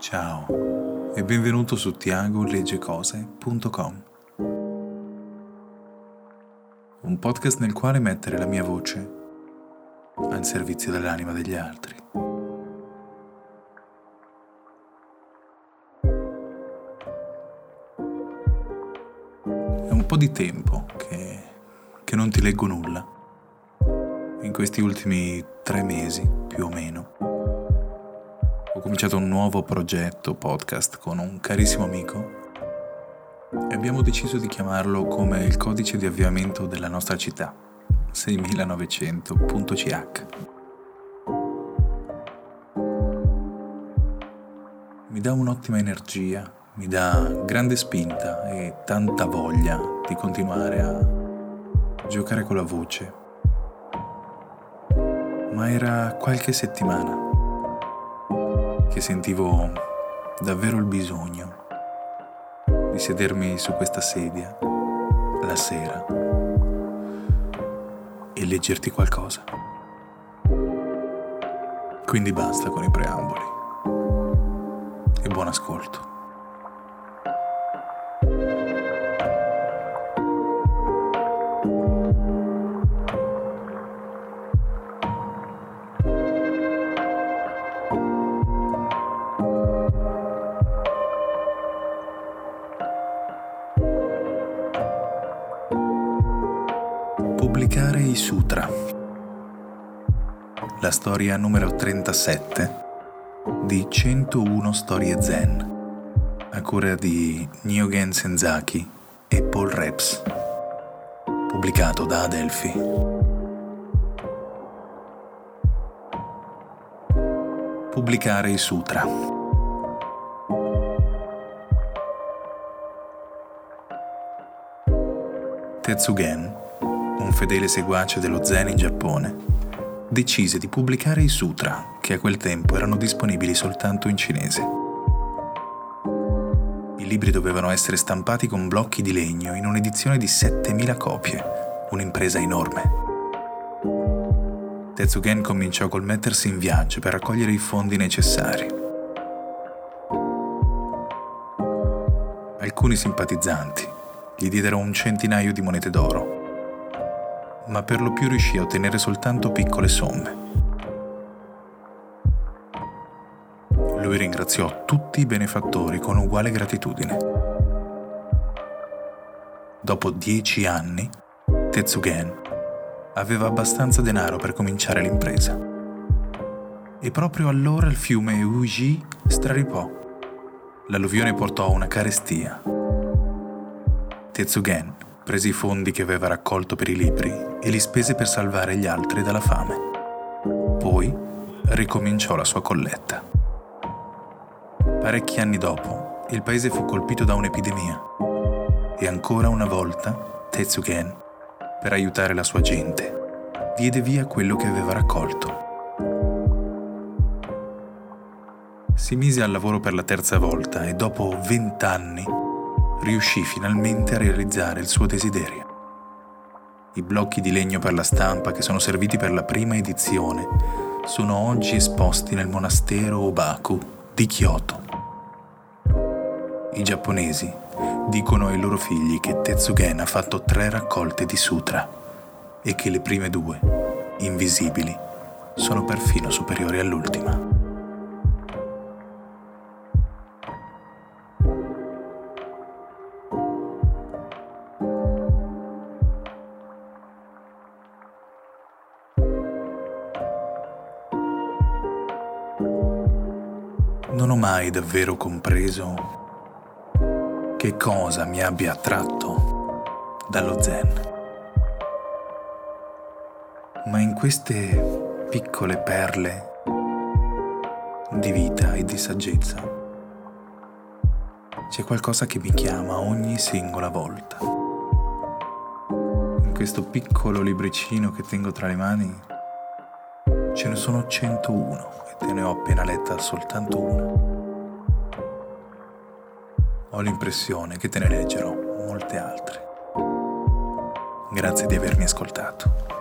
Ciao e benvenuto su tiagoleggecose.com Un podcast nel quale mettere la mia voce al servizio dell'anima degli altri. È un po' di tempo che, che non ti leggo nulla. In questi ultimi tre mesi, più o meno ho cominciato un nuovo progetto podcast con un carissimo amico e abbiamo deciso di chiamarlo come il codice di avviamento della nostra città, 6900.ch. Mi dà un'ottima energia, mi dà grande spinta e tanta voglia di continuare a giocare con la voce. Ma era qualche settimana che sentivo davvero il bisogno di sedermi su questa sedia la sera e leggerti qualcosa. Quindi basta con i preamboli e buon ascolto. Pubblicare i sutra. La storia numero 37 di 101 storie zen, a cura di Nyogen Senzaki e Paul Reps, pubblicato da Adelphi. Pubblicare i sutra. Tetsugen un fedele seguace dello Zen in Giappone, decise di pubblicare i sutra, che a quel tempo erano disponibili soltanto in cinese. I libri dovevano essere stampati con blocchi di legno in un'edizione di 7000 copie, un'impresa enorme. Tetsugen cominciò col mettersi in viaggio per raccogliere i fondi necessari. Alcuni simpatizzanti gli diedero un centinaio di monete d'oro ma per lo più riuscì a ottenere soltanto piccole somme. Lui ringraziò tutti i benefattori con uguale gratitudine. Dopo dieci anni, Tetsugen aveva abbastanza denaro per cominciare l'impresa. E proprio allora il fiume Uji straripò. L'alluvione portò a una carestia. Tetsugen prese i fondi che aveva raccolto per i libri e li spese per salvare gli altri dalla fame. Poi ricominciò la sua colletta. Parecchi anni dopo, il paese fu colpito da un'epidemia e ancora una volta Tetsugen, per aiutare la sua gente, diede via quello che aveva raccolto. Si mise al lavoro per la terza volta e dopo vent'anni riuscì finalmente a realizzare il suo desiderio. I blocchi di legno per la stampa che sono serviti per la prima edizione sono oggi esposti nel monastero Obaku di Kyoto. I giapponesi dicono ai loro figli che Tetsugen ha fatto tre raccolte di sutra e che le prime due, invisibili, sono perfino superiori all'ultima. Non ho mai davvero compreso che cosa mi abbia attratto dallo zen. Ma in queste piccole perle di vita e di saggezza c'è qualcosa che mi chiama ogni singola volta. In questo piccolo libricino che tengo tra le mani ce ne sono 101 te ne ho appena letta soltanto una. Ho l'impressione che te ne leggerò molte altre. Grazie di avermi ascoltato.